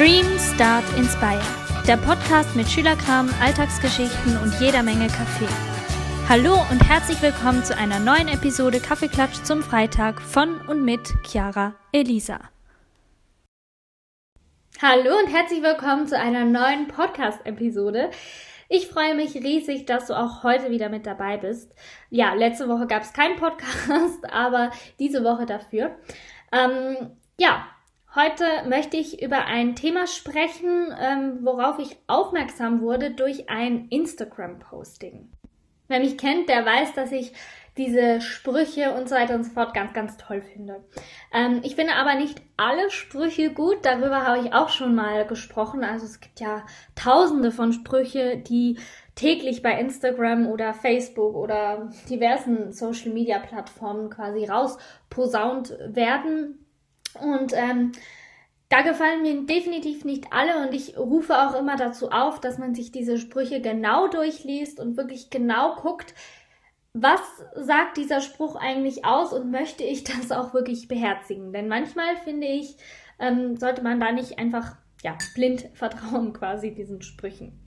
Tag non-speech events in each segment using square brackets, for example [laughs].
Dream, Start, Inspire. Der Podcast mit Schülerkram, Alltagsgeschichten und jeder Menge Kaffee. Hallo und herzlich willkommen zu einer neuen Episode Kaffeeklatsch zum Freitag von und mit Chiara Elisa. Hallo und herzlich willkommen zu einer neuen Podcast-Episode. Ich freue mich riesig, dass du auch heute wieder mit dabei bist. Ja, letzte Woche gab es keinen Podcast, [laughs] aber diese Woche dafür. Ähm, ja, Heute möchte ich über ein Thema sprechen, ähm, worauf ich aufmerksam wurde durch ein Instagram-Posting. Wer mich kennt, der weiß, dass ich diese Sprüche und so weiter und so fort ganz, ganz toll finde. Ähm, ich finde aber nicht alle Sprüche gut. Darüber habe ich auch schon mal gesprochen. Also es gibt ja tausende von Sprüche, die täglich bei Instagram oder Facebook oder diversen Social Media Plattformen quasi rausposaunt werden und ähm, da gefallen mir definitiv nicht alle und ich rufe auch immer dazu auf, dass man sich diese Sprüche genau durchliest und wirklich genau guckt, was sagt dieser Spruch eigentlich aus und möchte ich [laughs] das auch wirklich beherzigen? Denn manchmal finde ich, ähm, sollte man da nicht einfach ja, blind [laughs] vertrauen quasi diesen Sprüchen.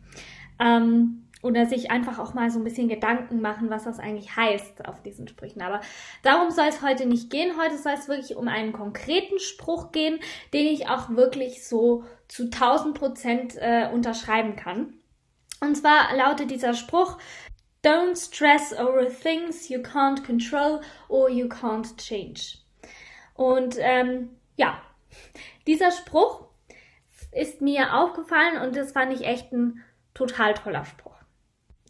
Ähm, oder sich einfach auch mal so ein bisschen Gedanken machen, was das eigentlich heißt auf diesen Sprüchen. Aber darum soll es heute nicht gehen. Heute soll es wirklich um einen konkreten Spruch gehen, den ich auch wirklich so zu 1000 Prozent äh, unterschreiben kann. Und zwar lautet dieser Spruch, Don't stress over things you can't control or you can't change. Und ähm, ja, dieser Spruch ist mir aufgefallen und das fand ich echt ein total toller Spruch.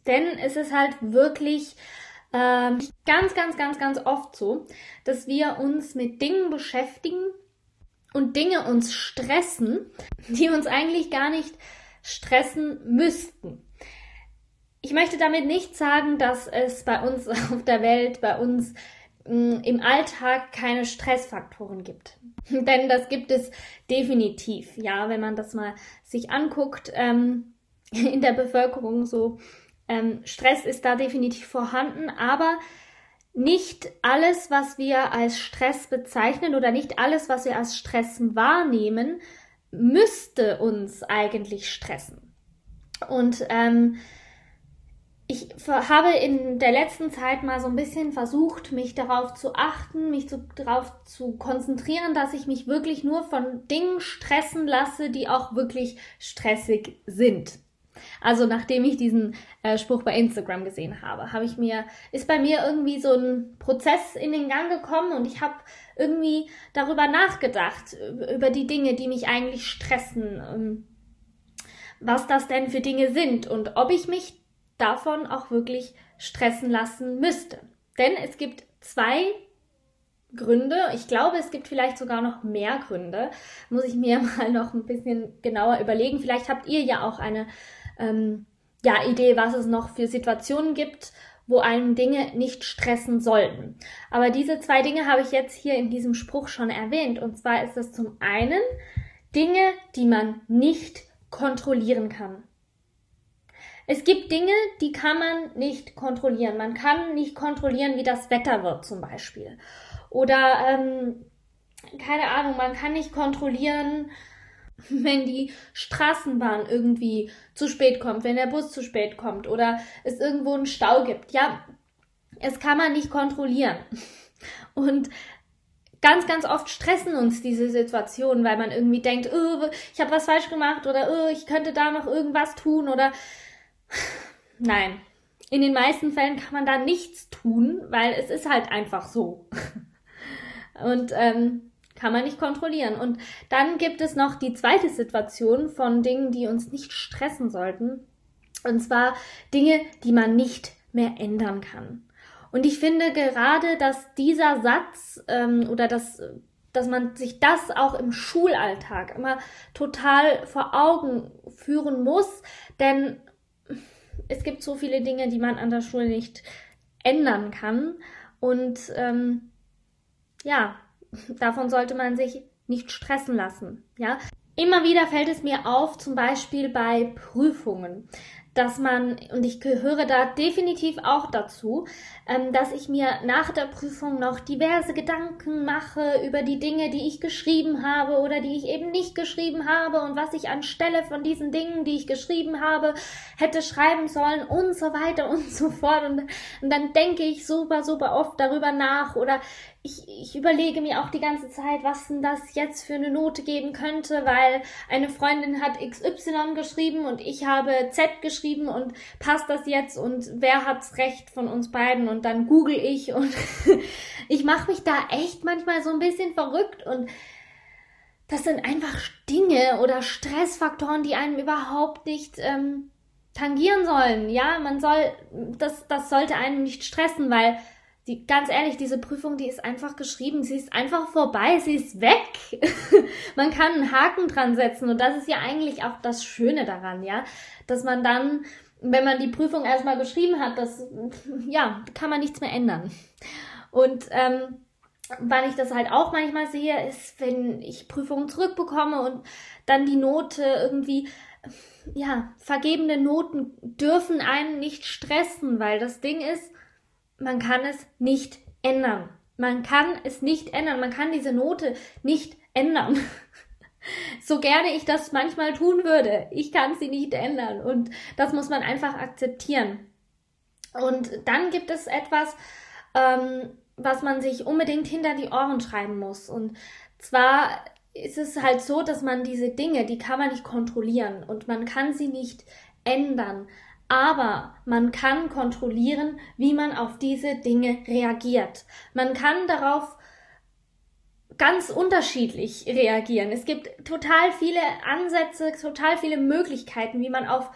Denn es ist halt wirklich ähm, ganz, ganz, ganz, ganz oft so, dass wir uns mit Dingen beschäftigen und Dinge uns stressen, die uns eigentlich gar nicht stressen müssten. Ich möchte damit nicht sagen, dass es bei uns [laughs] auf der Welt, bei uns mh, mm, im Alltag keine Stressfaktoren gibt. [laughs] Denn das gibt es definitiv. Ja, wenn man das mal sich anguckt ähm, [laughs] in der Bevölkerung so ähm, Stress ist da definitiv vorhanden, aber nicht alles, was wir als Stress bezeichnen oder nicht alles, was wir als Stress wahrnehmen, müsste uns eigentlich stressen. Und ähm, ich habe in der letzten Zeit mal so ein bisschen versucht, mich darauf zu achten, mich zu, darauf zu konzentrieren, dass ich mich wirklich nur von Dingen stressen lasse, die auch wirklich stressig sind. Also nachdem ich diesen äh, Spruch bei Instagram gesehen habe, habe ich mir ist bei mir irgendwie so ein Prozess in den Gang gekommen und ich habe irgendwie darüber nachgedacht über die Dinge, die mich eigentlich stressen, ähm, was das denn für Dinge sind und ob ich mich davon auch wirklich stressen lassen müsste. Denn es gibt zwei Gründe. Ich glaube, es gibt vielleicht sogar noch mehr Gründe. Muss ich mir [laughs] mal noch ein bisschen genauer überlegen. Vielleicht habt ihr ja auch eine ähm, ja, Idee, was es noch für Situationen gibt, wo einem Dinge nicht stressen sollten. Aber diese zwei Dinge habe ich jetzt hier in diesem Spruch schon erwähnt. Und zwar ist es zum einen Dinge, die man nicht kontrollieren kann. Es gibt Dinge, die kann man nicht kontrollieren. Man kann nicht kontrollieren, wie das Wetter wird zum Beispiel. Oder ähm, keine Ahnung, man kann nicht kontrollieren, [laughs] wenn die Straßenbahn irgendwie zu spät kommt, wenn der Bus zu spät kommt oder es irgendwo einen Stau gibt. Ja, es kann man nicht kontrollieren. [laughs] Und ganz, ganz oft stressen uns diese Situationen, weil man irgendwie denkt, oh, ich habe was falsch gemacht oder oh, ich könnte da noch irgendwas tun oder [sighs] nein. In den meisten Fällen kann man da nichts tun, weil es ist halt einfach so. [laughs] Und ähm, kann man nicht kontrollieren. Und dann gibt es noch die zweite Situation von Dingen, die uns nicht stressen sollten. Und zwar Dinge, die man nicht mehr ändern kann. Und ich finde gerade, dass dieser Satz ähm, oder dass, dass man sich das auch im Schulalltag immer total vor Augen führen muss, denn es gibt so viele Dinge, die man an der Schule nicht ändern kann. Und ähm, ja, davon sollte man sich nicht stressen lassen. Ja, immer wieder fällt es mir auf, zum Beispiel bei Prüfungen, dass man, und ich gehöre da definitiv auch dazu, ähm, dass ich mir nach der Prüfung noch diverse Gedanken mache über die Dinge, die ich geschrieben habe oder die ich eben nicht geschrieben habe und was ich anstelle von diesen Dingen, die ich geschrieben habe, hätte schreiben sollen und so weiter und so fort. Und, und dann denke ich super, super oft darüber nach oder ich, ich überlege mir auch die ganze Zeit, was denn das jetzt für eine Note geben könnte, weil eine Freundin hat XY geschrieben und ich habe Z geschrieben und passt das jetzt und wer hat's recht von uns beiden und dann google ich und [laughs] ich mache mich da echt manchmal so ein bisschen verrückt und das sind einfach Dinge oder Stressfaktoren, die einem überhaupt nicht ähm, tangieren sollen. Ja, man soll, das, das sollte einen nicht stressen, weil die, ganz ehrlich, diese Prüfung, die ist einfach geschrieben, sie ist einfach vorbei, sie ist weg. [laughs] man kann einen Haken dran setzen und das ist ja eigentlich auch das Schöne daran, ja, dass man dann, wenn man die Prüfung erstmal geschrieben hat, das, ja, kann man nichts mehr ändern. Und ähm, weil ich das halt auch manchmal sehe, ist, wenn ich Prüfungen zurückbekomme und dann die Note irgendwie, ja, vergebene Noten dürfen einen nicht stressen, weil das Ding ist, man kann es nicht ändern. Man kann es nicht ändern. Man kann diese Note nicht ändern. [laughs] so gerne ich das manchmal tun würde. Ich kann sie nicht ändern. Und das muss man einfach akzeptieren. Und dann gibt es etwas, ähm, was man sich unbedingt hinter die Ohren schreiben muss. Und zwar ist es halt so, dass man diese Dinge, die kann man nicht kontrollieren und man kann sie nicht ändern aber man kann kontrollieren, wie man auf diese Dinge reagiert. Man kann darauf ganz unterschiedlich reagieren. Es gibt total viele Ansätze, total viele Möglichkeiten, wie man auf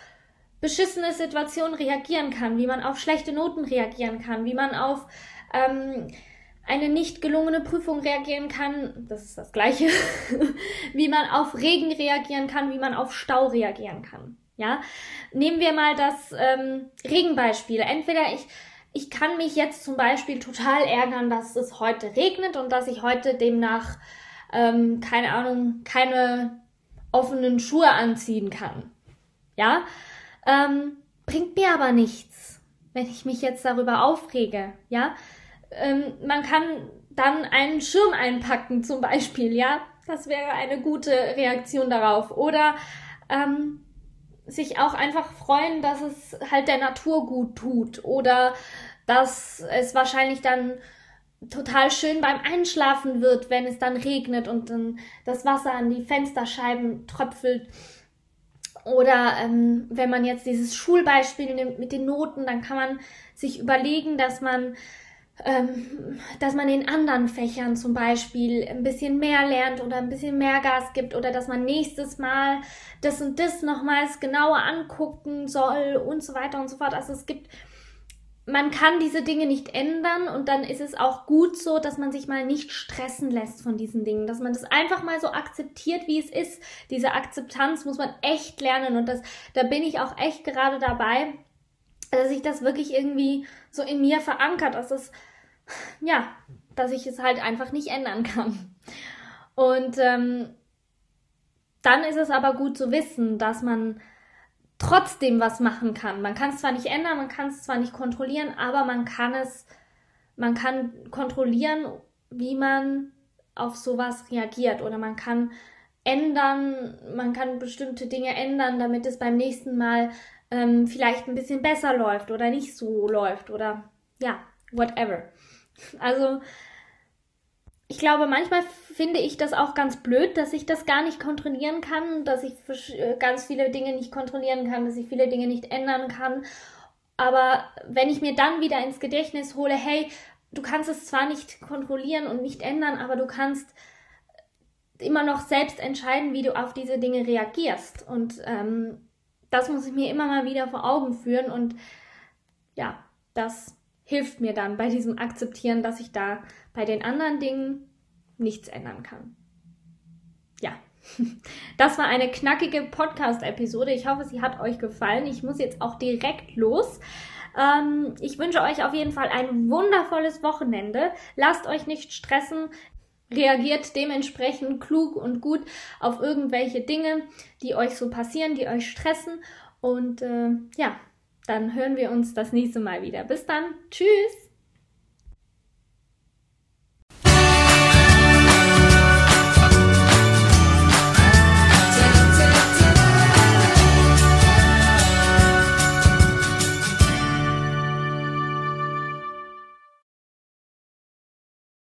beschissene Situationen reagieren kann, wie man auf schlechte Noten reagieren kann, wie man auf ähm, eine nicht gelungene Prüfung reagieren kann. Das ist das Gleiche. [laughs] wie man auf Regen reagieren kann, wie man auf Stau reagieren kann. Ja, nehmen wir mal das ähm, Regenbeispiel. Entweder ich, ich kann mich jetzt zum Beispiel total ärgern, dass es heute regnet und dass ich heute demnach, ähm, keine Ahnung, keine offenen Schuhe anziehen kann. Ja, ähm, bringt mir aber nichts, wenn ich mich jetzt darüber aufrege. Ja, ähm, man kann dann einen Schirm einpacken zum Beispiel. Ja, das wäre eine gute Reaktion darauf. Oder ähm, sich auch einfach freuen, dass es halt der Natur gut tut oder dass es wahrscheinlich dann total schön beim Einschlafen wird, wenn es dann regnet und dann das Wasser an die Fensterscheiben tröpfelt. Oder ähm, wenn man jetzt dieses Schulbeispiel nimmt mit den Noten, dann kann man sich überlegen, dass man ähm, dass man in anderen Fächern zum Beispiel ein bisschen mehr lernt oder ein bisschen mehr Gas gibt oder dass man nächstes Mal das und das nochmals genauer angucken soll und so weiter und so fort. Also es gibt, man kann diese Dinge nicht ändern und dann ist es auch gut so, dass man sich mal nicht stressen lässt von diesen Dingen, dass man das einfach mal so akzeptiert, wie es ist. Diese Akzeptanz muss man echt lernen und das, da bin ich auch echt gerade dabei, dass sich das wirklich irgendwie so in mir verankert, dass es, ja, dass ich es halt einfach nicht ändern kann. Und ähm, dann ist es aber gut zu wissen, dass man trotzdem was machen kann. Man kann es zwar nicht ändern, man kann es zwar nicht kontrollieren, aber man kann es, man kann kontrollieren, wie man auf sowas reagiert oder man kann ändern, man kann bestimmte Dinge ändern, damit es beim nächsten Mal ähm, vielleicht ein bisschen besser läuft oder nicht so läuft oder ja, whatever. Also ich glaube, manchmal finde ich das auch ganz blöd, dass ich das gar nicht kontrollieren kann, dass ich äh, ganz viele Dinge nicht kontrollieren kann, dass ich viele Dinge nicht ändern kann. Aber wenn ich mir dann wieder ins Gedächtnis hole, hey, du kannst es zwar nicht kontrollieren und nicht ändern, aber du kannst immer noch selbst entscheiden, wie du auf diese Dinge reagierst. Und ähm, das muss ich mir immer mal wieder vor Augen führen und ja, das hilft mir dann bei diesem Akzeptieren, dass ich da bei den anderen Dingen nichts ändern kann. Ja, [laughs] das war eine knackige Podcast-Episode. Ich hoffe, sie hat euch gefallen. Ich muss jetzt auch direkt los. Ähm, ich wünsche euch auf jeden Fall ein wundervolles Wochenende. Lasst euch nicht stressen reagiert dementsprechend klug und gut auf irgendwelche Dinge, die euch so passieren, die euch stressen. Und äh, ja, dann hören wir uns das nächste Mal wieder. Bis dann. Tschüss.